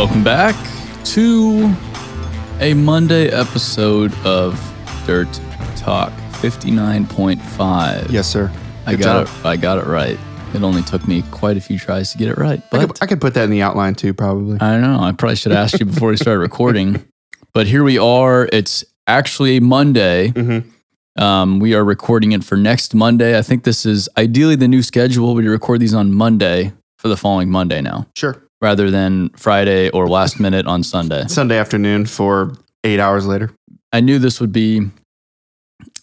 Welcome back to a Monday episode of Dirt Talk 59.5. Yes, sir. I Good got job. it. I got it right. It only took me quite a few tries to get it right, I but could, I could put that in the outline too, probably. I don't know. I probably should have asked you before we started recording. But here we are. It's actually Monday. Mhm. Um, we are recording it for next Monday. I think this is ideally the new schedule. We record these on Monday for the following Monday now, Sure. Rather than Friday or last minute on Sunday. Sunday afternoon for eight hours later. I knew this would be.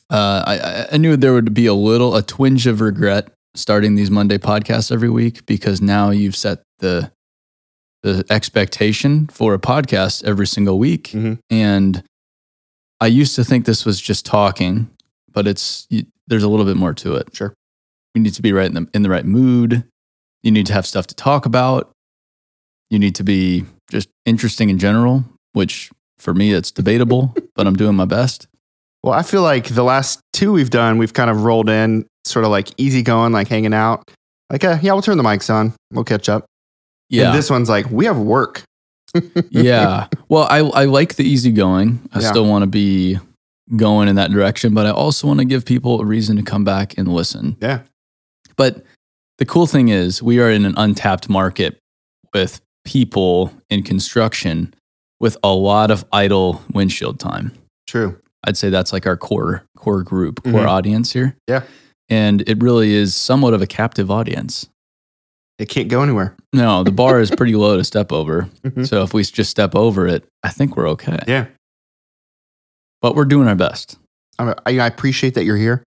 Uh, I- I, knew there would be a little, a twinge of regret starting these Monday podcasts every week because now you've set the the expectation for a podcast every single week, Mhm. and I used to think this was just talking, but it's you, there's a little bit more to it. Sure. you need to be right in the in the right mood. You need to have stuff to talk about. You need to be just interesting in general, which for me it's debatable, but I'm doing my best. Well, I feel like the last two we've done, we've kind of rolled in sort of like easy going, like hanging out. Like, uh, yeah, we'll turn the mics on. We'll catch up. Yeah. And this one's like, we have work. yeah. Well, I I like the easygoing. I Yeah. still want to be going in that direction, but I also want to give people a reason to come back and listen. Yeah. But the cool thing is we are in an untapped market with people in construction with a lot of idle windshield time. True. I'd say that's like our core core group, core Mhm. audience here. Yeah. And it really is somewhat of a captive audience. It can't go anywhere. No, the bar is pretty low to step over. Mhm. So if we just step over it, I think we're okay. Yeah. But we're doing our best. I, appreciate that you're here.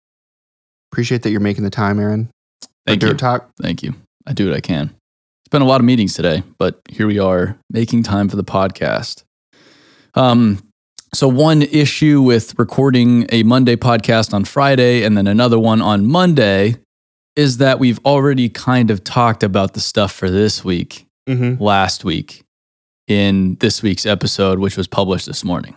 Appreciate that you're making the time, Aaron. Thank you. Talk. Thank you. I do what I can. Been a lot of meetings today, but here we are making time for the podcast. Um, so one issue with recording a Monday podcast on Friday and then another one on Monday is that we've already kind of talked about the stuff for this week Mm-hmm. last week in this week's episode, which was published this morning.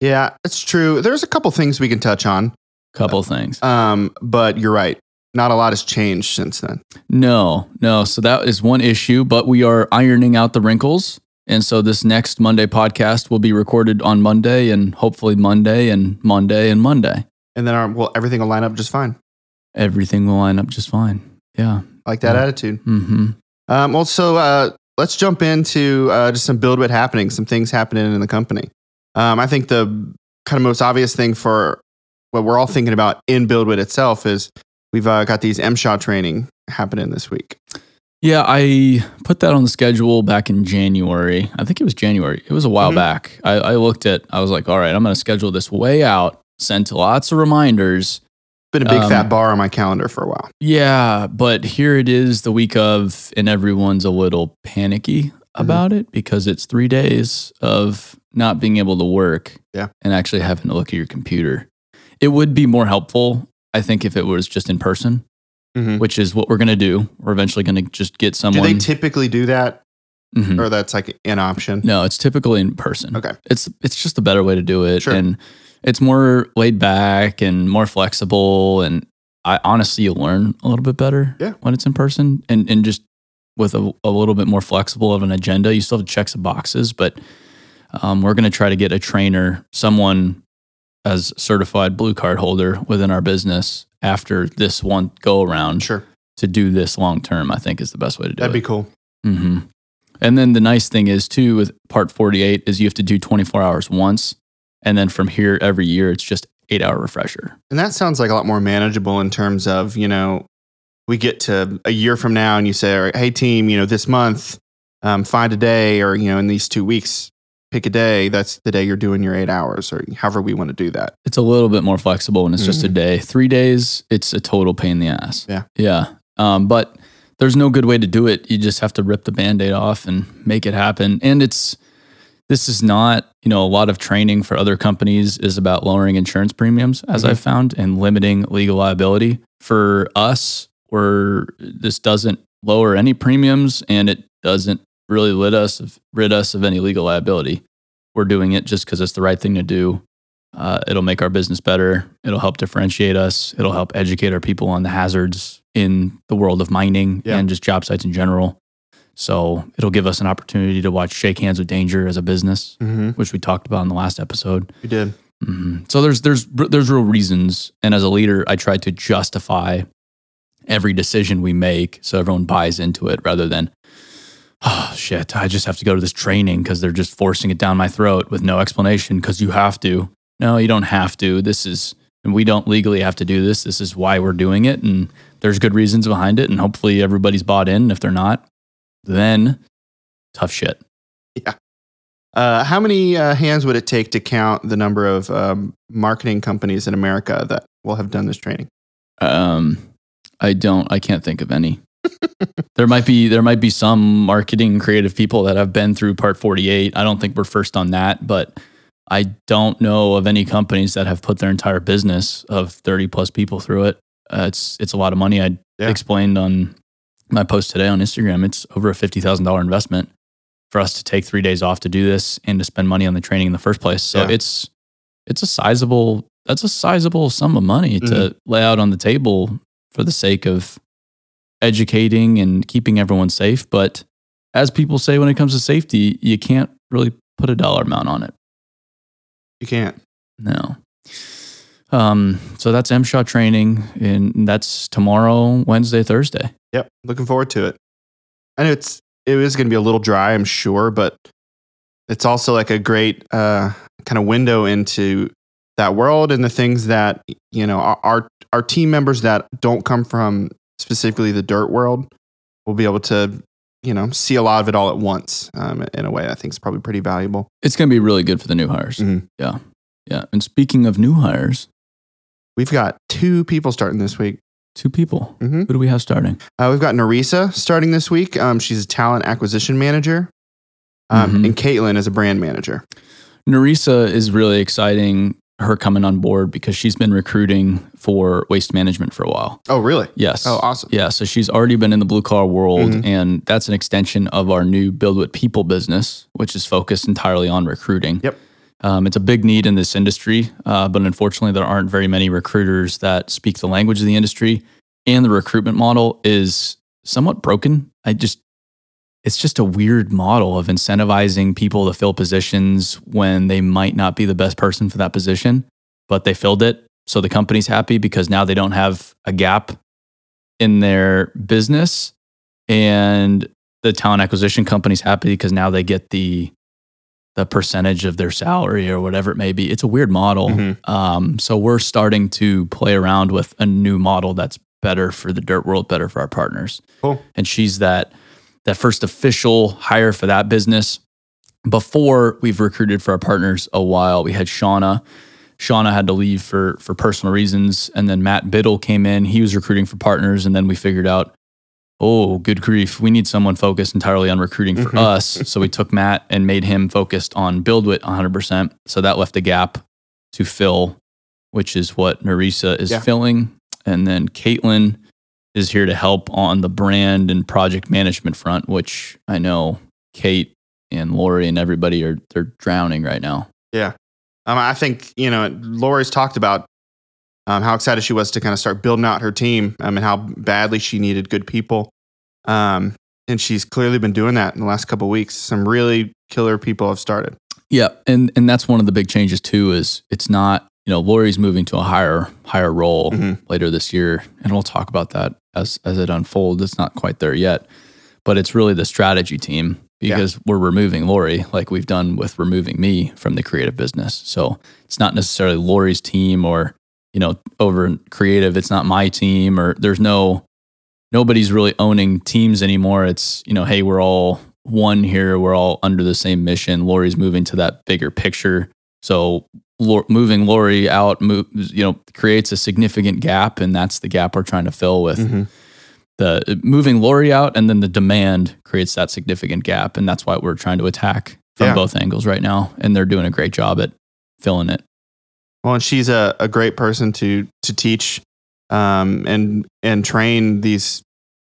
Yeah, it's true. There's a couple things we can touch on, Couple things. um, but you're right. Not a lot has changed since then. No, no. So that is one issue, but we are ironing out the wrinkles. And so this next Monday podcast will be recorded on Monday and hopefully Monday and Monday and Monday. And then our, well, everything will line up just fine. Everything will line up just fine. Yeah. I like that Yeah. attitude. hmm Um, also, uh, let's jump into uh, just some BuildWitt happening, some things happening in the company. Um, I think the kind of most obvious thing for what we're all thinking about in BuildWitt itself is we've uh, got these MSHA training happening this week. Yeah, I put that on the schedule back in January. I think it was January. It was a while Mhm. back. I, I looked at, I was like, all right, I'm going to schedule this way out, sent lots of reminders. Been a big Um, fat bar on my calendar for a while. Yeah, but here it is the week of, and everyone's a little panicky Mm-hmm. about it because it's three days of not being able to work Yeah. and actually having to look at your computer. It would be more helpful, I think, if it was just in person, Mhm. which is what we're going to do. We're eventually going to just get someone. Do they typically do that, Mhm. or that's like an option? No, it's typically in person. Okay. It's it's just a better way to do it, Sure. and it's more laid back and more flexible. And I honestly, you learn a little bit better Yeah. when it's in person, and and just with a, a little bit more flexible of an agenda. You still have to check some boxes, but um, we're going to try to get a trainer, someone as certified blue card holder within our business after this one go around Sure, to do this long term. I think is the best way to do it. that'd be cool. hmm And then the nice thing is too with part 48 is you have to do 24 hours once. And then from here every year, it's just eight hour refresher. And that sounds like a lot more manageable in terms of, you know, we get to a year from now and you say, right, hey, team, you know, this month, um, find a day or, you know, in these two weeks, pick a day. That's the day you're doing your eight hours or however we want to do that. It's a little bit more flexible when it's just a day. Three days, it's a total pain in the ass. Yeah. Yeah. Um, but there's no good way to do it. You just have to rip the band aid off and make it happen. And it's, this is not, you know, a lot of training for other companies is about lowering insurance premiums, as Mhm. I've found, and limiting legal liability. For us, where this doesn't lower any premiums and it doesn't really rid us of, rid us of any legal liability. We're doing it just because it's the right thing to do. Uh, it'll make our business better. It'll help differentiate us. It'll help educate our people on the hazards in the world of mining Yeah. and just job sites in general. So it'll give us an opportunity to watch Shake Hands with Danger as a business, Mm-hmm. which we talked about in the last episode. You did. hmm So there's there's there's real reasons, and as a leader, I try to justify every decision we make so everyone buys into it, rather than oh shit, I just have to go to this training because they're just forcing it down my throat with no explanation because you have to. No, you don't have to. This is and we don't legally have to do this. This is why we're doing it, and there's good reasons behind it, and hopefully everybody's bought in. If they're not, then tough shit. Uh, how many uh, hands would it take to count the number of um, marketing companies in America that will have done this training? Um, I don't. I can't think of any. There might be there might be some marketing creative people that have been through Part Forty Eight. I don't think we're first on that, but I don't know of any companies that have put their entire business of thirty plus people through it. Uh, it's it's a lot of money. I Yeah. explained on my post today on Instagram. It's over a fifty thousand dollar investment for us to take three days off to do this and to spend money on the training in the first place. So Yeah. it's it's a sizable that's a sizable sum of money to Mhm. lay out on the table for the sake of educating and keeping everyone safe. But as people say when it comes to safety, you can't really put a dollar amount on it. You can't. No. Um, so that's MSHA training, and that's tomorrow, Wednesday, Thursday. Yep. Looking forward to it. Know it's it is going to be a little dry, I'm sure, but it's also like a great uh, kind of window into that world and the things that you know our our team members that don't come from specifically the dirt world we'll be able to you know see a lot of it all at once um, in a way I think is probably pretty valuable. It's going to be really good for the new hires. Mhm. Yeah. Yeah. And speaking of new hires, We've got two people starting this week. two people. Mhm. Who do we have starting? Uh, we've got Narisa starting this week. Um, she's a talent acquisition manager, um, Mhm. and Caitlin is a brand manager. Narisa is really exciting, her coming on board because she's been recruiting for waste management for a while. Oh, really? Yes. Oh, awesome. Yeah, so she's already been in the blue collar world, Mhm. and that's an extension of our new BuildWitt People business, which is focused entirely on recruiting. Yep. Um, it's a big need in this industry, uh, but unfortunately, there aren't very many recruiters that speak the language of the industry, and the recruitment model is somewhat broken. I just, it's just a weird model of incentivizing people to fill positions when they might not be the best person for that position, but they filled it. So the company's happy because now they don't have a gap in their business and the talent acquisition company's happy because now they get the the percentage of their salary or whatever it may be it's a weird model Mhm. um, so we're starting to play around with a new model that's better for the dirt world better for our partners Cool. and she's that that first official hire for that business. Before we've recruited for our partners a while. We had shauna. Shauna had to leave for for personal reasons and then matt biddle came in. He was recruiting for partners and then we figured out oh good grief we need someone focused entirely on recruiting for Mhm. us. So we took matt and made him focused on BuildWitt 100% so that left a gap to fill which is what narisa is Yeah. filling. And then caitlin is here to help on the brand and project management front which i know kate and lori and everybody are they're drowning right now Yeah. Um, I think, you know, Lori's talked about um, how excited she was to kind of start building out her team um, and how badly she needed good people. Um, and she's clearly been doing that in the last couple of weeks. Some really killer people have started. Yeah, and and that's one of the big changes too. Is it's not you know Lori's moving to a higher higher role Mhm. later this year, and we'll talk about that as as it unfolds. It's not quite there yet, but it's really the strategy team Yeah. because we're removing Lori like we've done with removing me from the creative business. So it's not necessarily Lori's team or you know over creative. It's not my team or there's no nobody's really owning teams anymore. It's, you know, hey, we're all one here. We're all under the same mission. Lori's moving to that bigger picture. So moving Lori out, move, you know, creates a significant gap, and that's the gap we're trying to fill with Mhm. the moving Lori out, and then the demand creates that significant gap, and that's why we're trying to attack from Yeah. both angles right now, and they're doing a great job at filling it. Well, and she's a, a great person to to teach um, and and train these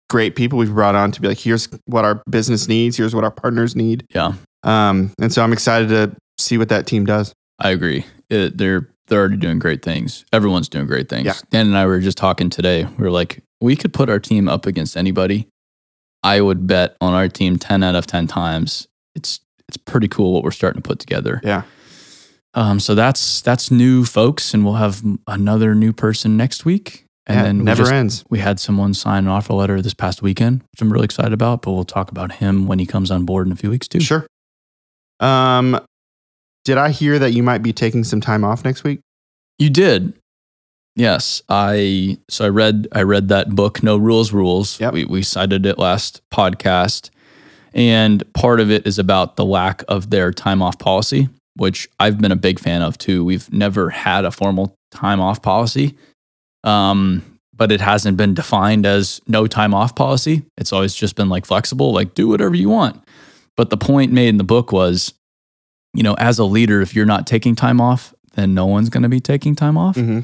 great people we've brought on to be like, here's what our business needs, here's what our partners need. Yeah. Um, and so I'm excited to see what that team does. I agree. It, they're they're already doing great things. Everyone's doing great things. Yeah. Dan and I were just talking today. We were like, we could put our team up against anybody. I would bet on our team 10 out of 10 times. It's it's pretty cool what we're starting to put together. Yeah. Um, so that's that's new folks, and we'll have another new person next week. And yeah, then we never just- ends. we had someone sign an offer letter this past weekend, which I'm really excited about. But we'll talk about him when he comes on board in a few weeks too. Sure. Um, did I hear that you might be taking some time off next week? You did. Yes, I so I read I read that book No Rules Rules. Yep. We we cited it last podcast. And part of it is about the lack of their time off policy, which I've been a big fan of too. We've never had a formal time off policy. Um, but it hasn't been defined as no time off policy. It's always just been like flexible, like do whatever you want. But the point made in the book was, you know, as a leader, if you're not taking time off, then no one's going to be taking time off. Mm-hmm.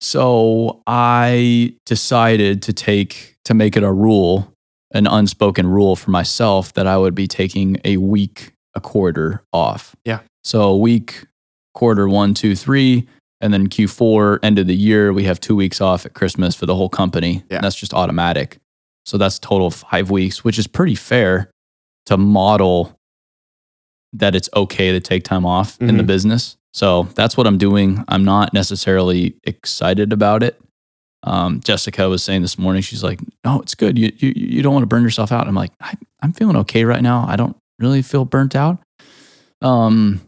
So I decided to take to make it a rule, an unspoken rule for myself that I would be taking a week, a quarter off. Yeah. So a week, quarter one, two, three, and then Q4, end of the year, we have two weeks off at Christmas for the whole company. Yeah. And that's just automatic. So that's a total of five weeks, which is pretty fair to model that it's okay to take time off in the Mhm. business. So that's what I'm doing. I'm not necessarily excited about it. Um, Jessica was saying this morning, she's like, "No, it's good. You you you don't want to burn yourself out." I'm like, I, "I'm feeling okay right now. I don't really feel burnt out." Um,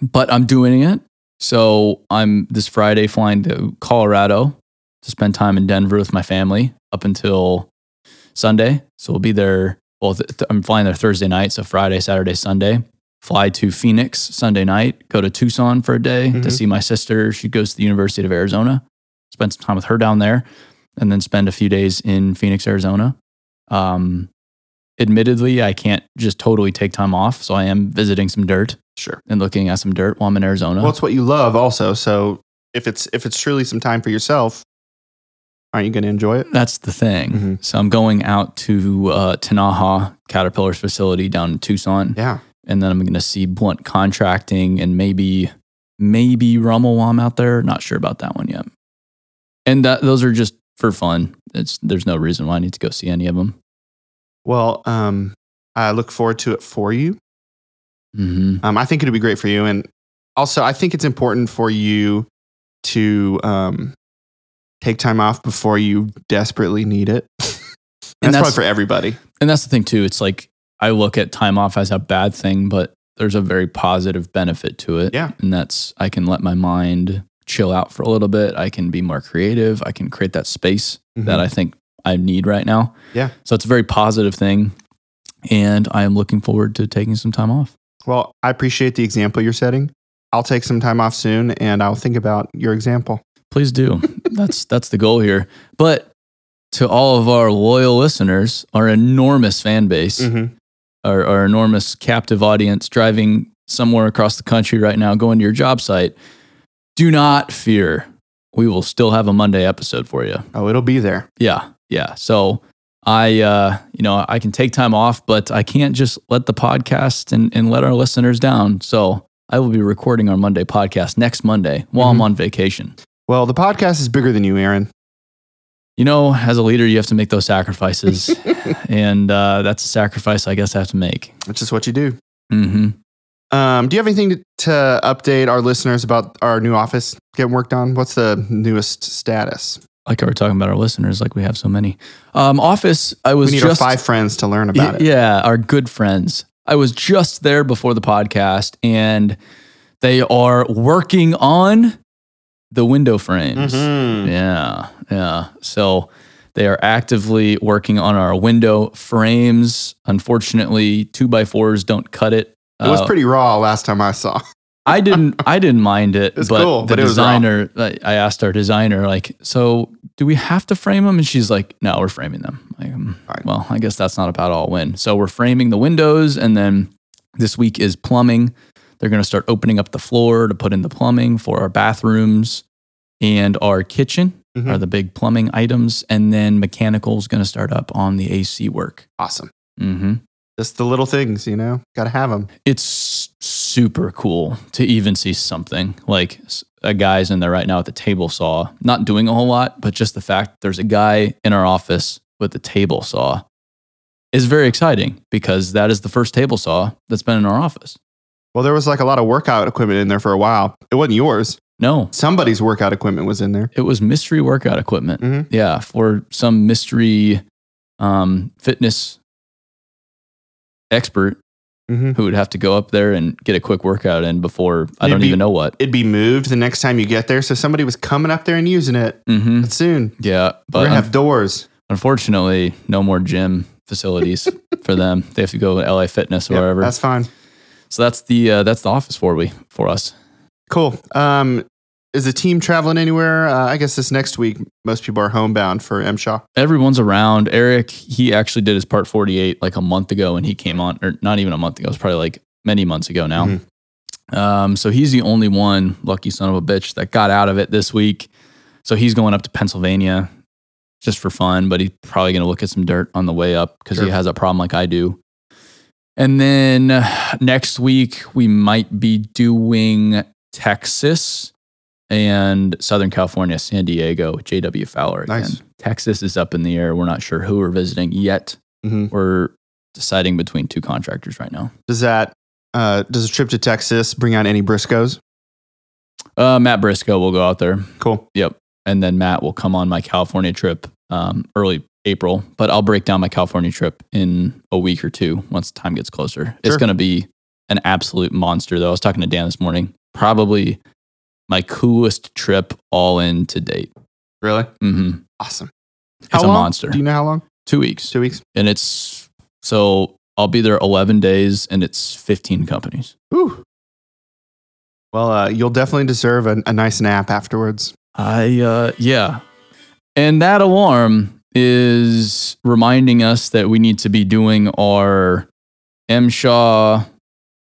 but I'm doing it. So I'm this Friday flying to Colorado to spend time in Denver with my family up until Sunday. So we'll be there. Well, th- I'm flying there Thursday night. So Friday, Saturday, Sunday. Fly to Phoenix Sunday night. Go to Tucson for a day to Mhm. see my sister. She goes to the University of Arizona. Spend some time with her down there, and then spend a few days in Phoenix, Arizona. Um, admittedly, I can't just totally take time off, so I am visiting some dirt Sure. and looking at some dirt while I'm in Arizona. Well, it's what you love, also. So if it's if it's truly some time for yourself, aren't you going to enjoy it? That's the thing. Mhm. So I'm going out to uh, Tinaja Caterpillar's facility down in Tucson, Yeah. And then I'm going to see Blount Contracting and maybe maybe while I'm out there. Not sure about that one yet. And that those are just for fun. It's there's no reason why I need to go see any of them. Well, um, I look forward to it for you. hmm Um, I think it'd be great for you, and also I think it's important for you to um, take time off before you desperately need it. that's, And probably that's- for everybody. And that's the thing too. It's like I look at time off as a bad thing, but there's a very positive benefit to it. Yeah. And that's I can let my mind chill out for a little bit. I can be more creative. I can create that space that I think I need right now. Mm-hmm. Yeah. So it's a very positive thing. And I am looking forward to taking some time off. Well, I appreciate the example you're setting. I'll take some time off soon, and I'll think about your example. Please do. that's that's the goal here. But to all of our loyal listeners, our enormous fan base, Mm-hmm. Our, our enormous captive audience driving somewhere across the country right now, going to your job site, do not fear. We will still have a Monday episode for you. Oh, it'll be there. Yeah. Yeah. So I, uh, you know, I can take time off, but I can't just let the podcast and, and let our listeners down. So I will be recording our Monday podcast next Monday while I'm Mhm. on vacation. Well, the podcast is bigger than you, Aaron. You know, as a leader, you have to make those sacrifices. and uh, that's a sacrifice I guess I have to make. That's just what you do. hmm Um, do you have anything to, to update our listeners about our new office getting worked on? What's the newest status? like we were talking about our listeners, like we have so many. Um, office, I was We need just our five friends to learn about Y- it. Yeah, our good friends. I was just there before the podcast, and they are working on the window frames. Mhm. Yeah, yeah. So they are actively working on our window frames. Unfortunately, two by fours don't cut it. It was Uh, pretty raw last time I saw. I didn't. I didn't mind it, It's but cool, the but it was raw. designer. I asked our designer, like, so do we have to frame them? And she's like, no, we're framing them. Like, um, Fine. well, I guess that's not about all win. So we're framing the windows, and then this week is plumbing. They're going to start opening up the floor to put in the plumbing for our bathrooms and our kitchen Mhm. are the big plumbing items, and then mechanical is going to start up on the AC work. Awesome. hmm Just the little things, you know, got to have them. it's super cool to even see something like a guy's in there right now at the table saw, not doing a whole lot, but just the fact there's a guy in our office with a table saw is very exciting because that is the first table saw that's been in our office. Well, there was like a lot of workout equipment in there for a while. It wasn't yours. No, Somebody's workout equipment was in there. it was mystery workout equipment. Mhm. Yeah, for some mystery um, fitness expert Mm-hmm. who would have to go up there and get a quick workout in before I It'd don't be- even know what. It'd be moved the next time you get there. So somebody was coming up there and using it hmm soon. Yeah, We're but gonna un- have doors. unfortunately, no more gym facilities for them. They have to go to LA Fitness or Yep, wherever. That's fine. So that's the uh, that's the office for we for us. Cool. Um, is the team traveling anywhere? Uh, I guess this next week, most people are homebound for MSHA. Everyone's around. Eric, he actually did his part 48 like a month ago and he came on, or not even a month ago. It was probably like many months ago now. Mhm. Um, so he's the only one, lucky son of a bitch, that got out of it this week. So he's going up to Pennsylvania just for fun, but he's probably going to look at some dirt on the way up because he has a problem like I do. And then uh, next week, we might be doing Texas and Southern California, San Diego, JW Fowler again. Nice. Texas is up in the air. We're not sure who we're visiting yet. Mhm. We're deciding between two contractors right now. Does that uh, does a trip to Texas bring out any Briscoes? Uh, Matt Briscoe will go out there. Cool. Yep. And then Matt will come on my California trip um, early April. But I'll break down my California trip in a week or two once time gets closer. It's going to be an absolute monster, though. I was talking to Dan this morning. Probably my coolest trip all in to date. Really? Mm-hmm. Awesome. It's How a monster. Do you know how long? Two weeks, Two weeks. and it's so I'll be there eleven days, and it's fifteen companies. Ooh. Well, uh, you'll definitely deserve a, a nice nap afterwards. I uh yeah. And that alarm is reminding us that we need to be doing our MSHA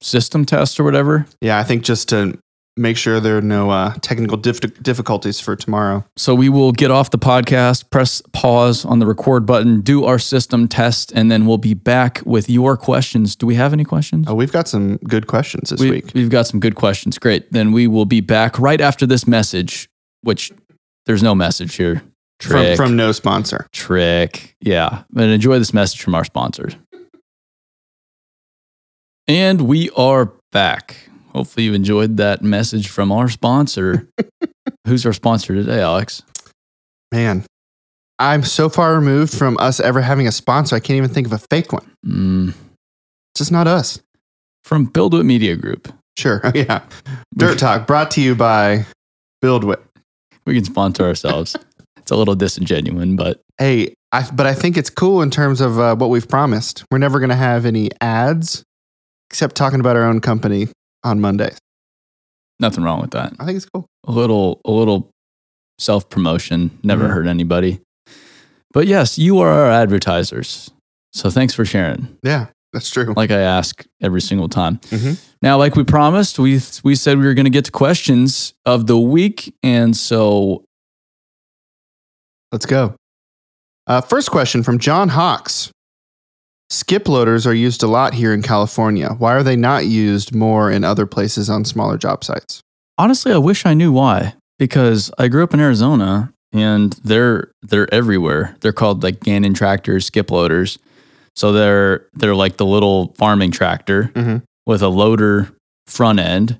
system test or whatever. Yeah, I think just to make sure there are no uh, technical dif- difficulties for tomorrow. So we will get off the podcast, press pause on the record button, do our system test, and then we'll be back with your questions. Do we have any questions? Oh, we've got some good questions this we, week. We've got some good questions. Great. Then we will be back right after this message, which there's no message here. From, Trick. from no sponsor. trick. Yeah. And enjoy this message from our sponsors. And we are back. Hopefully, you enjoyed that message from our sponsor. Who's our sponsor today, Alex? Man, I'm so far removed from us ever having a sponsor. I can't even think of a fake one. Mm, It's just not us. from BuildWitt Media Group. Sure. yeah. Dirt Talk brought to you by BuildWitt. We can sponsor ourselves. it's a little disingenuous, but Hey, I, but I think it's cool in terms of uh, what we've promised. We're never going to have any ads except talking about our own company on Mondays. nothing wrong with that. I think it's cool. A little, a little self promotion never Mhm. hurt anybody. But yes, you are our advertisers. So thanks for sharing. Yeah, that's true. like I ask every single time. Mhm. Now, like we promised, we we said we were going to get to questions of the week, and so Let's go. Uh, first question from John Hawks. Skip loaders are used a lot here in California. Why are they not used more in other places on smaller job sites? honestly, I wish I knew why because I grew up in Arizona and they're they're everywhere. They're called like Gannon tractors, skip loaders. So they're they're like the little farming tractor Mhm. with a loader front end,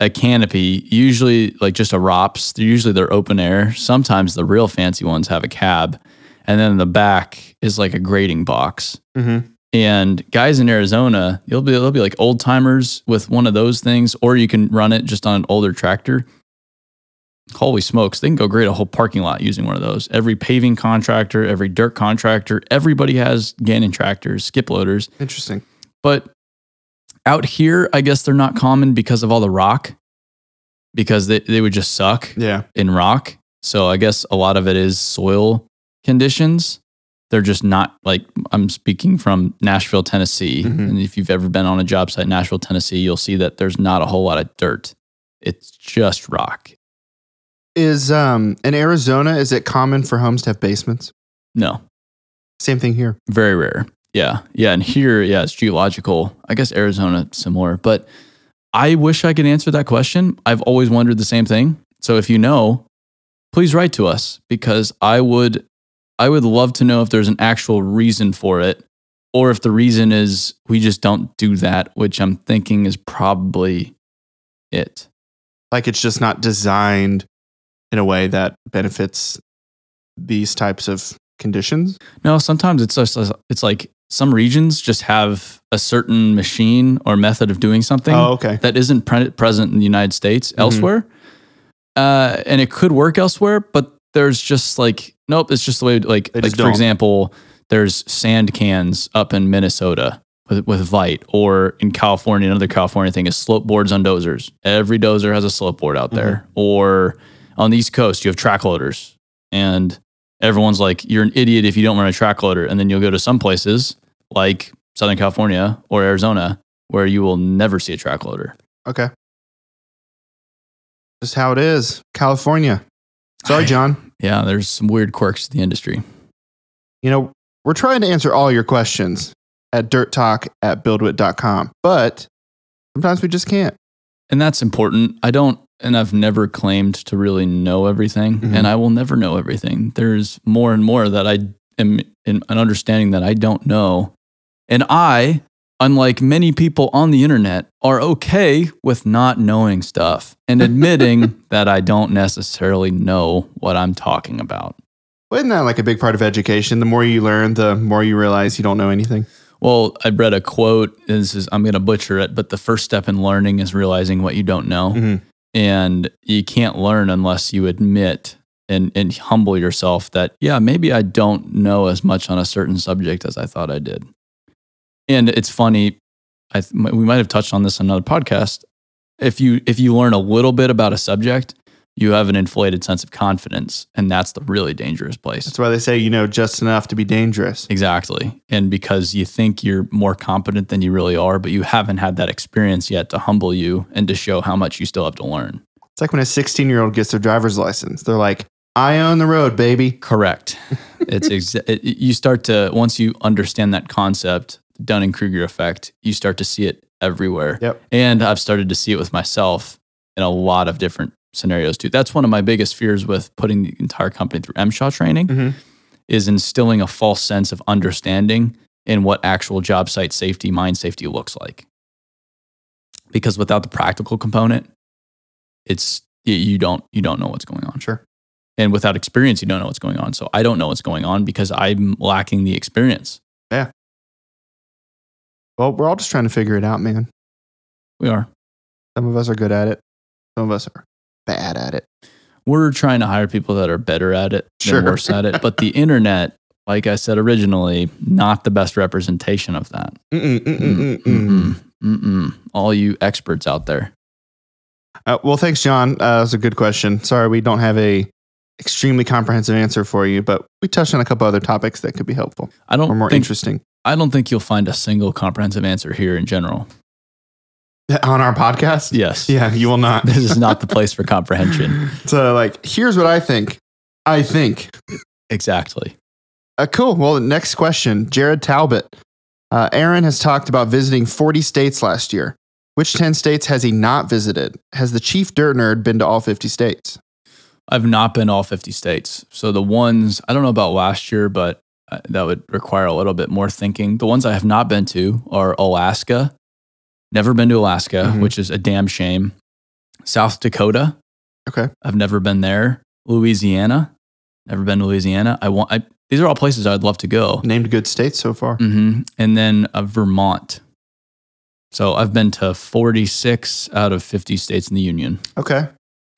a canopy, usually like just a ROPS. They're usually they're open air. Sometimes the real fancy ones have a cab, and then the back is like a grading box. Mm-hmm. And guys in Arizona, you'll be they'll be like old timers with one of those things, or you can run it just on an older tractor. Holy smokes, they can go grade a whole parking lot using one of those. Every paving contractor, every dirt contractor, everybody has Gannon tractors, skip loaders. Interesting. But out here, I guess they're not common because of all the rock, because they, they would just suck Yeah. in rock. So I guess a lot of it is soil conditions. They're just not like I'm speaking from Nashville, Tennessee. Mhm. And if you've ever been on a job site in Nashville, Tennessee, you'll see that there's not a whole lot of dirt. It's just rock. Is um in Arizona, is it common for homes to have basements? No, Same thing here. very rare. Yeah. Yeah. And here, yeah, it's geological. I guess Arizona similar, but I wish I could answer that question. I've always wondered the same thing. So if you know, please write to us because I would I would love to know if there's an actual reason for it or if the reason is we just don't do that, which I'm thinking is probably it. Like it's just not designed in a way that benefits these types of conditions. No, sometimes it's just it's like some regions just have a certain machine or method of doing something Oh, okay. that isn't pre- present in the United States Mhm. elsewhere, uh, and it could work elsewhere, but there's just like nope, it's just the way like They like for example, there's sand cans up in Minnesota with with Vite, or in California, another California thing is slope boards on dozers. Every dozer has a slope board out there, Mm-hmm. or on the East Coast, you have track loaders, and everyone's like, "You're an idiot if you don't run a track loader," and then you'll go to some places like Southern California or Arizona where you will never see a track loader. Okay. Just how it is. California. Sorry, John. Yeah, there's some weird quirks to the industry. You know, we're trying to answer all your questions at dirt talk at buildwit.com, but sometimes we just can't. And that's important. I don't, and I've never claimed to really know everything, Mhm. and I will never know everything. There's more and more that I am in an understanding that I don't know. And I, unlike many people on the internet, are okay with not knowing stuff and admitting that I don't necessarily know what I'm talking about. Well, isn't that like a big part of education? The more you learn, the more you realize you don't know anything. Well, I read a quote. This is I'm going to butcher it, but the first step in learning is realizing what you don't know, Mhm. And you can't learn unless you admit and and humble yourself that yeah, maybe I don't know as much on a certain subject as I thought I did. And it's funny, I we might have touched on this on another podcast. If you if you learn a little bit about a subject, you have an inflated sense of confidence, and that's the really dangerous place. That's why they say you know just enough to be dangerous. Exactly. And because you think you're more competent than you really are, but you haven't had that experience yet to humble you and to show how much you still have to learn. It's like when a 16 year old gets their driver's license. They're like, I own the road, baby. Correct. It's exa- it, you start to once you understand that concept, Dunning Kruger effect, you start to see it everywhere. Yep. And I've started to see it with myself in a lot of different scenarios too. That's one of my biggest fears with putting the entire company through MSHA training Mhm. is instilling a false sense of understanding in what actual job site safety, mine safety looks like. Because without the practical component, it's you don't you don't know what's going on. Sure. And without experience, you don't know what's going on. So I don't know what's going on because I'm lacking the experience. Yeah. Well, we're all just trying to figure it out, man. We are. Some of us are good at it, some of us are bad at it. We're trying to hire people that are better at it Sure. than worse at it. But the internet, like I said originally, not the best representation of that. Mm-mm, mm-mm, mm-mm. Mm-mm. All you experts out there. Uh, well, thanks, John. Uh, that was a good question. Sorry, we don't have a extremely comprehensive answer for you, but we touched on a couple other topics that could be helpful I don't or more think, interesting I don't think you'll find a single comprehensive answer here in general. On our podcast. Yes. Yeah, you will not. This is not the place for comprehension. so, like, here's what I think. I think. Exactly. Uh, cool. Well, next question Jared Talbot. Uh, Aaron has talked about visiting 40 states last year. Which 10 states has he not visited? Has the chief dirt nerd been to all 50 states? I've not been all 50 states. So the ones, I don't know about last year, but uh, that would require a little bit more thinking. The ones I have not been to are Alaska. Never been to Alaska, Mhm. which is a damn shame. South Dakota. Okay. I've never been there. Louisiana. Never been to Louisiana. I want, I, these are all places I'd love to go. Named good states so far. hmm And then uh, Vermont. So I've been to 46 out of 50 states in the Union Okay.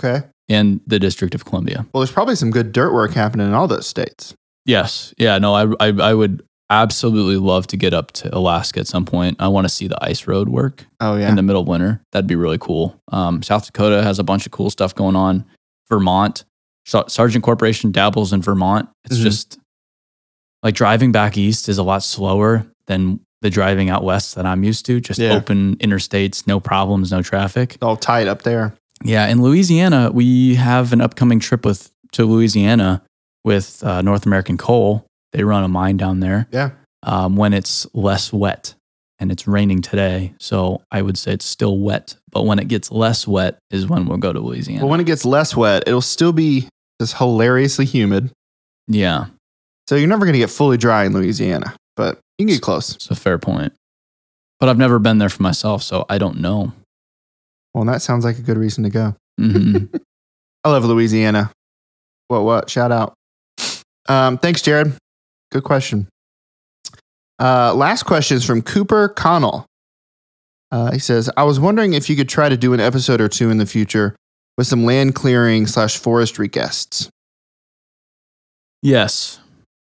Okay. and the District of Columbia. Well, there's probably some good dirt work happening in all those states. Yes. Yeah. No, I, I, I would absolutely love to get up to Alaska at some point. I want to see the ice road work Oh, yeah. in the middle of winter. That'd be really cool. Um, South Dakota has a bunch of cool stuff going on. Vermont, Sar- Sargent Corporation dabbles in Vermont. It's Mhm. just like driving back east is a lot slower than the driving out west that I'm used to. Just Yeah. open interstates, no problems, no traffic. all tight up there. Yeah, in Louisiana, we have an upcoming trip with to Louisiana with uh, North American Coal. They run a mine down there. Yeah. Um, when it's less wet, and it's raining today, so I would say it's still wet. But when it gets less wet, is when we'll go to Louisiana. But when it gets less wet, it'll still be just hilariously humid. yeah, So you're never going to get fully dry in Louisiana, but You can get close. It's a fair point. But I've never been there for myself, so I don't know. Well, that sounds like a good reason to go. Mhm. I love Louisiana. What, what? Shout out. Um, thanks, Jared. Good question. Uh, last question is from Cooper Connell. Uh, he says, I was wondering if you could try to do an episode or two in the future with some land clearing slash forestry guests. yes.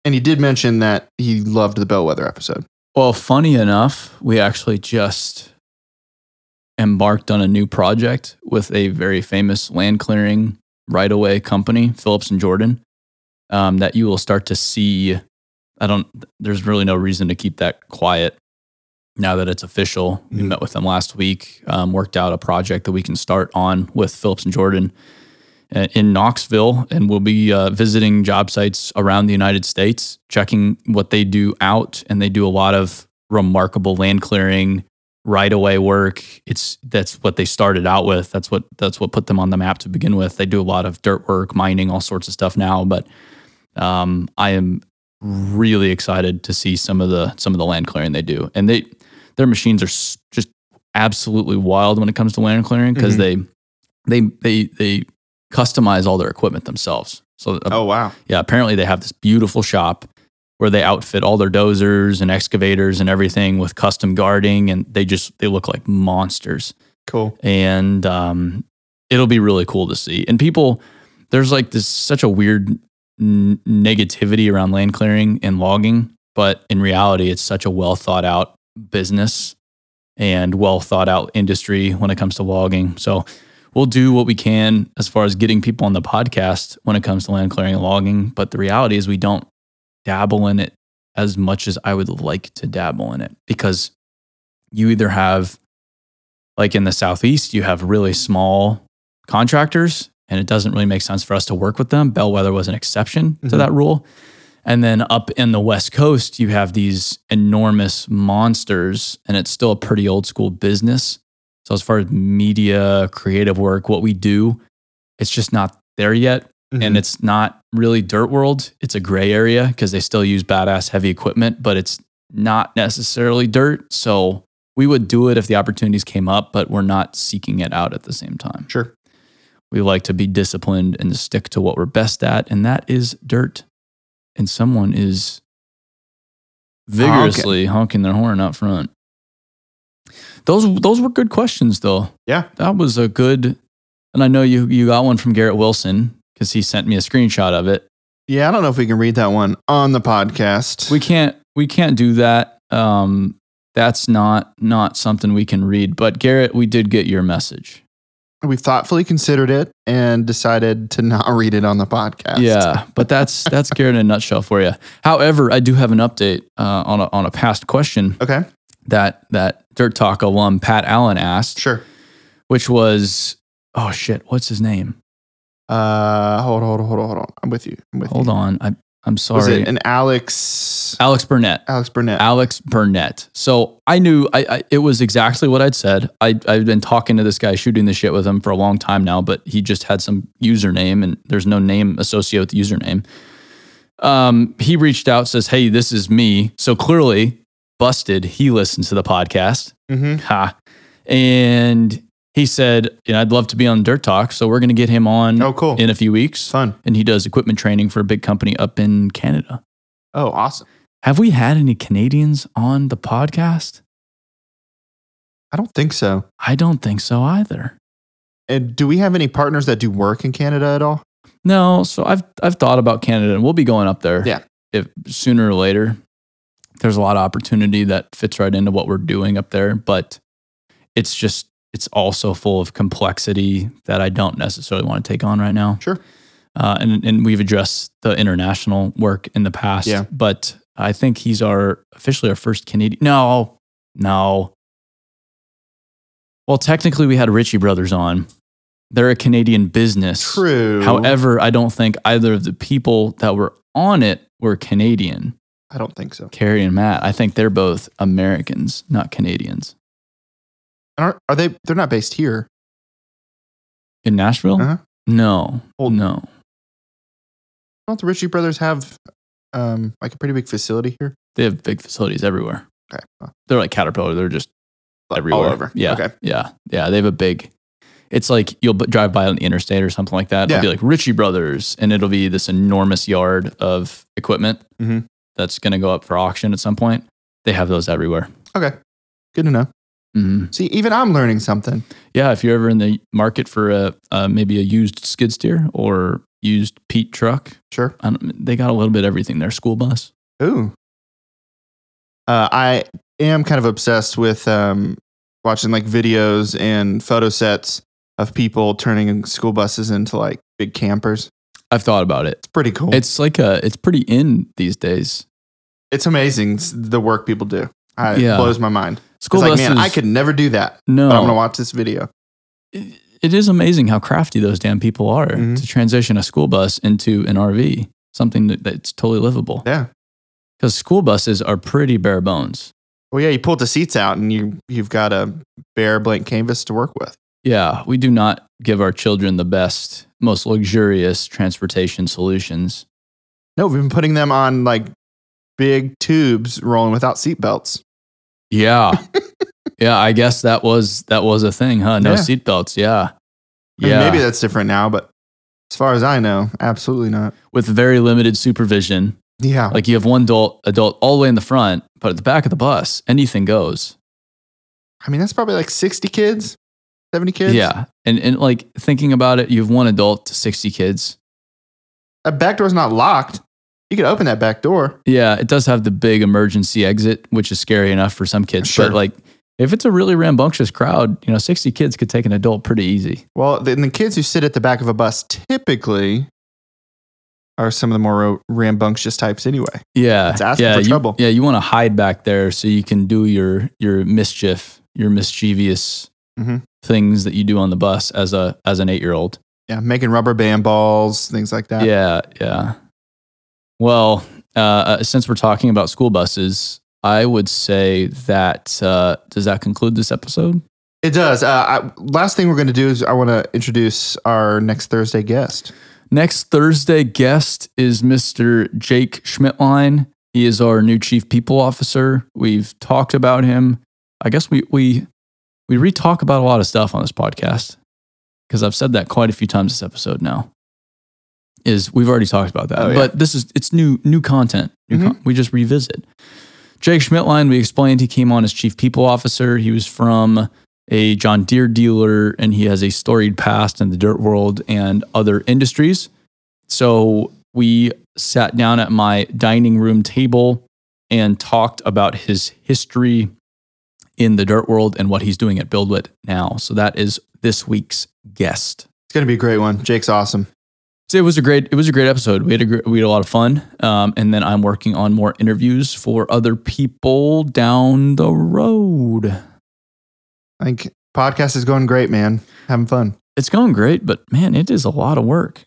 And he did mention that he loved the Bellwether episode. Well, funny enough, we actually just embarked on a new project with a very famous land clearing right away company, Phillips and Jordan, um, that you will start to see. I don't, there's really no reason to keep that quiet now that it's official. We Mhm. met with them last week, um, worked out a project that we can start on with Phillips and Jordan uh, in Knoxville, and we'll be uh, visiting job sites around the United States, checking what they do out, and they do a lot of remarkable land clearing, right away work. It's that's what they started out with. That's what that's what put them on the map to begin with. They do a lot of dirt work, mining, all sorts of stuff now, but um, I am really excited to see some of the some of the land clearing they do, and they their machines are just absolutely wild when it comes to land clearing because Mhm. they they they they customize all their equipment themselves. So uh, Oh, wow. yeah, apparently they have this beautiful shop where they outfit all their dozers and excavators and everything with custom guarding, and they just they look like monsters. Cool. And um, it'll be really cool to see. And people, there's like this such a weird negativity around land clearing and logging, but in reality, it's such a well thought out business and well thought out industry when it comes to logging. So we'll do what we can as far as getting people on the podcast when it comes to land clearing and logging. But the reality is, we don't dabble in it as much as I would like to dabble in it because you either have, like in the Southeast, you have really small contractors and it doesn't really make sense for us to work with them. Bellwether was an exception to Mhm. that rule. And then up in the West Coast, you have these enormous monsters, and it's still a pretty old school business. So, as far as media, creative work, what we do, it's just not there yet. Mhm. And it's not really dirt world. It's a gray area because they still use badass heavy equipment, but it's not necessarily dirt. So, we would do it if the opportunities came up, but we're not seeking it out at the same time. Sure. We like to be disciplined and stick to what we're best at, and that is dirt. And someone is vigorously honking their horn out front. Those those were good questions, though. Yeah. that was a good. And I know you you got one from Garrett Wilson because he sent me a screenshot of it. Yeah, I don't know if we can read that one on the podcast. We can't we can't do that. Um, that's not not something we can read. But Garrett, we did get your message. We thoughtfully considered it and decided to not read it on the podcast. Yeah, but that's that's Garrett in a nutshell for you. However, I do have an update uh, on a, on a past question Okay. that that Dirt Talk alum Pat Allen asked, Sure. which was, oh shit, what's his name? Uh, hold, hold, hold, on, hold on. I'm with you. I'm with Hold you. on, I I'm Was sorry, it an Alex? Alex Burnett. Alex Burnett. Alex Burnett. So I knew I, I it was exactly what I'd said. I I've been talking to this guy, shooting the shit with him for a long time now, but he just had some username and there's no name associated with the username. Um, he reached out, says, Hey, this is me. So clearly, busted, he listens to the podcast. mm-hmm. Ha. And he said, you know, I'd love to be on Dirt Talk. So we're gonna get him on Oh, cool. in a few weeks. Fun. And he does equipment training for a big company up in Canada. Oh, awesome. Have we had any Canadians on the podcast? I don't think so. I don't think so either. And do we have any partners that do work in Canada at all? No, so I've I've thought about Canada and we'll be going up there. Yeah. If sooner or later. There's a lot of opportunity that fits right into what we're doing up there, but it's just it's also full of complexity that I don't necessarily want to take on right now. Sure. Uh, and and we've addressed the international work in the past. Yeah. But I think he's our officially our first Canadian. No, no. Well, technically, we had Ritchie Brothers on. They're a Canadian business. True. However, I don't think either of the people that were on it were Canadian. I don't think so. Carrie and Matt. I think they're both Americans, not Canadians. Are, are they? They're not based here. In Nashville? Uh-huh. No. Well- no. Don't the Ritchie brothers have um like a pretty big facility here? They have big facilities everywhere. Okay. Well, They're like Caterpillar. They're just everywhere. All over. Yeah. Okay. Yeah. Yeah. They have a big. It's like you'll b- drive by on the interstate or something like that. It'll be like Ritchie Brothers, and it'll be this enormous yard of equipment Mhm. that's going to go up for auction at some point. They have those everywhere. Okay. Good to know. Hmm See, even I'm learning something. Yeah, if you're ever in the market for a uh, maybe a used skid steer or used Pete truck, Sure. I don't, they got a little bit of everything. Their school bus. Ooh. Uh, I am kind of obsessed with um, watching like videos and photo sets of people turning school buses into like big campers. I've thought about it. It's pretty cool. It's like a, it's pretty in these days. it's amazing the work people do. I, Yeah. It blows my mind. School like, buses. man, I could never do that. no. But I'm gonna watch this video. it it is amazing how crafty those damn people are Mhm. to transition a school bus into an RV, something that, that's totally livable. Yeah. Because school buses are pretty bare bones. Well, yeah, you pull the seats out and you you've got a bare blank canvas to work with. Yeah, we do not give our children the best, most luxurious transportation solutions. No, we've been putting them on like big tubes rolling without seatbelts. Yeah. yeah, I guess that was that was a thing, huh? No Yeah. seatbelts. Yeah. I mean, Yeah. maybe that's different now, but as far as I know, absolutely not. With very limited supervision. Yeah. Like you have one adult adult all the way in the front, but at the back of the bus, anything goes. I mean, that's probably like 60 kids, 70 kids. Yeah. And and like thinking about it, you have one adult to 60 kids. A back door's not locked. You could open that back door. Yeah, it does have the big emergency exit, which is scary enough for some kids. Sure. But like if it's a really rambunctious crowd, you know, 60 kids could take an adult pretty easy. Well, then the kids who sit at the back of a bus typically are some of the more rambunctious types anyway. Yeah. It's asking yeah, for you, trouble. Yeah, you want to hide back there so you can do your your mischief, your mischievous Mhm. things that you do on the bus as a as an 8-year-old. Yeah, making rubber band balls, things like that. Yeah, yeah. Well, uh, uh, since we're talking about school buses, I would say that uh, does that conclude this episode? It does. Uh, I, last thing we're going to do is I want to introduce our next Thursday guest. Next Thursday guest is Mr. Jake Schmidtline. He is our new chief people officer. We've talked about him. I guess we we we re-talk about a lot of stuff on this podcast because I've said that quite a few times this episode now. Is we've already talked about that, Oh, yeah. but this is it's new new content. New Mhm. con- we just revisit. Jake Schmidtline, we explained he came on as chief people officer. He was from a John Deere dealer and he has a storied past in the dirt world and other industries. So we sat down at my dining room table and talked about his history in the dirt world and what he's doing at BuildWitt now. So that is this week's guest. It's going to be a great one. Jake's awesome. So it was a great it was a great episode. We had a we had a lot of fun. Um, and then I'm working on more interviews for other people down the road. I think podcast is going great, man. Having fun. It's going great, but man, it is a lot of work.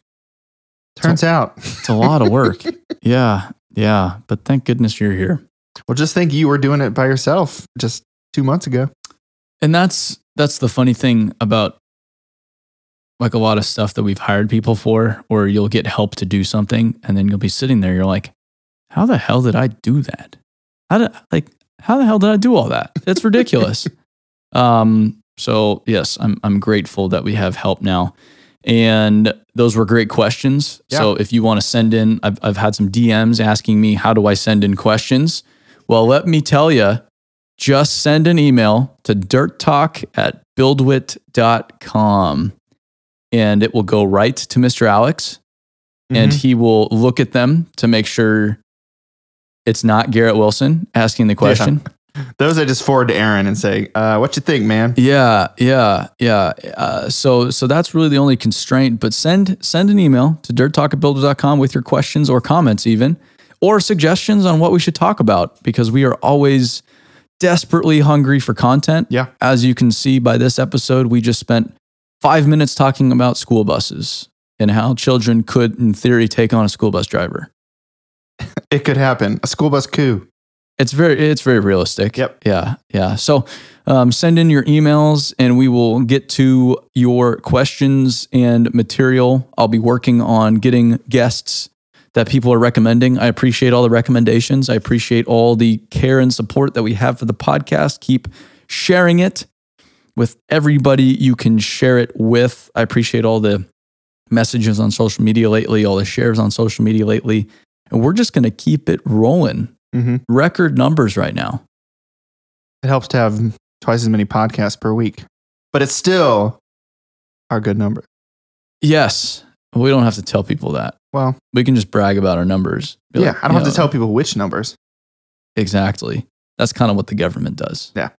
Turns out. It's a lot of work. yeah, yeah. But thank goodness you're here. Well, just think you were doing it by yourself just two months ago. And that's that's the funny thing about like a lot of stuff that we've hired people for, or you'll get help to do something, and then you'll be sitting there, you're like, how the hell did I do that? How did like how the hell did I do all that? That's ridiculous. um, so yes, I'm I'm grateful that we have help now. And those were great questions. So if you want to send in, I've, I've had some DMs asking me, how do I send in questions? Well, let me tell you, just send an email to dirttalk at buildwitt.com and it will go right to Mr. Alex and Mhm. he will look at them to make sure it's not Garrett Wilson asking the question. those I just forward to Aaron and say, uh, "What you think, man?" Yeah, yeah, yeah. Uh, so, so that's really the only constraint. But send send an email to dirttalk@buildwitt.com with your questions or comments, even or suggestions on what we should talk about, because we are always desperately hungry for content. Yeah. As you can see by this episode, we just spent five minutes talking about school buses and how children could, in theory, take on a school bus driver. It could happen. A school bus coup. It's very it's very realistic. Yep. Yeah. Yeah. So um, send in your emails and we will get to your questions and material. I'll be working on getting guests that people are recommending. I appreciate all the recommendations. I appreciate all the care and support that we have for the podcast. Keep sharing it with everybody you can share it with. I appreciate all the messages on social media lately, all the shares on social media lately. And we're just going to keep it rolling. Mm-hmm. Record numbers right now. It helps to have twice as many podcasts per week, but it's still our good number. Yes. We don't have to tell people that. Well, We can just brag about our numbers. Be yeah, like, I don't have to tell people which numbers. Exactly. That's kind of what the government does. Yeah.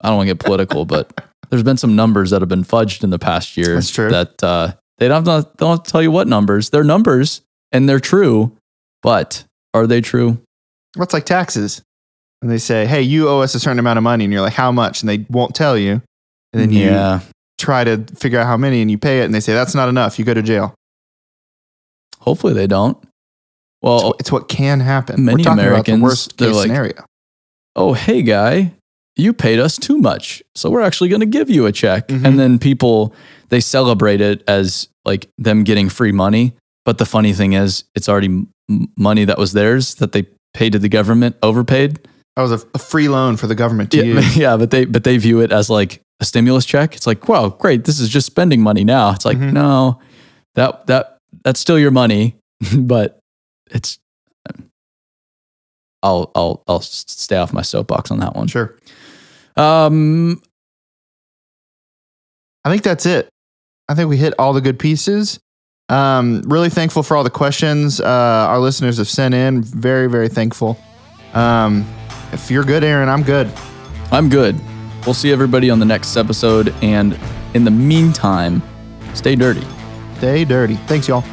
I don't want to get political, but there's been some numbers that have been fudged in the past year. That's true. That uh, they don't to, don't have to tell you what numbers. They're numbers and they're true, but are they true? What's like taxes? And they say, hey, you owe us a certain amount of money. And you're like, how much? And they won't tell you. And then you yeah. try to figure out how many and you pay it. And they say, that's not enough. You go to jail. Hopefully they don't. Well, It's what can happen. many We're talking Americans, about the worst they're case like- scenario. oh, hey, guy, you paid us too much. So we're actually going to give you a check. Mhm. And then people, they celebrate it as like them getting free money. But the funny thing is, it's already m- money that was theirs that they paid to the government, overpaid. That was a, a free loan for the government to Yeah, use. yeah, but they but they view it as like a stimulus check. It's like, wow, great, this is just spending money now. It's like, Mhm. no, that that that's still your money, but it's. I'll I'll I'll stay off my soapbox on that one. Sure. Um, I think that's it. I think we hit all the good pieces. Um, really thankful for all the questions uh, our listeners have sent in. Very, very thankful. Um, if you're good, Aaron, I'm good. I'm good. We'll see everybody on the next episode, and in the meantime, stay dirty. Stay dirty. Thanks, y'all.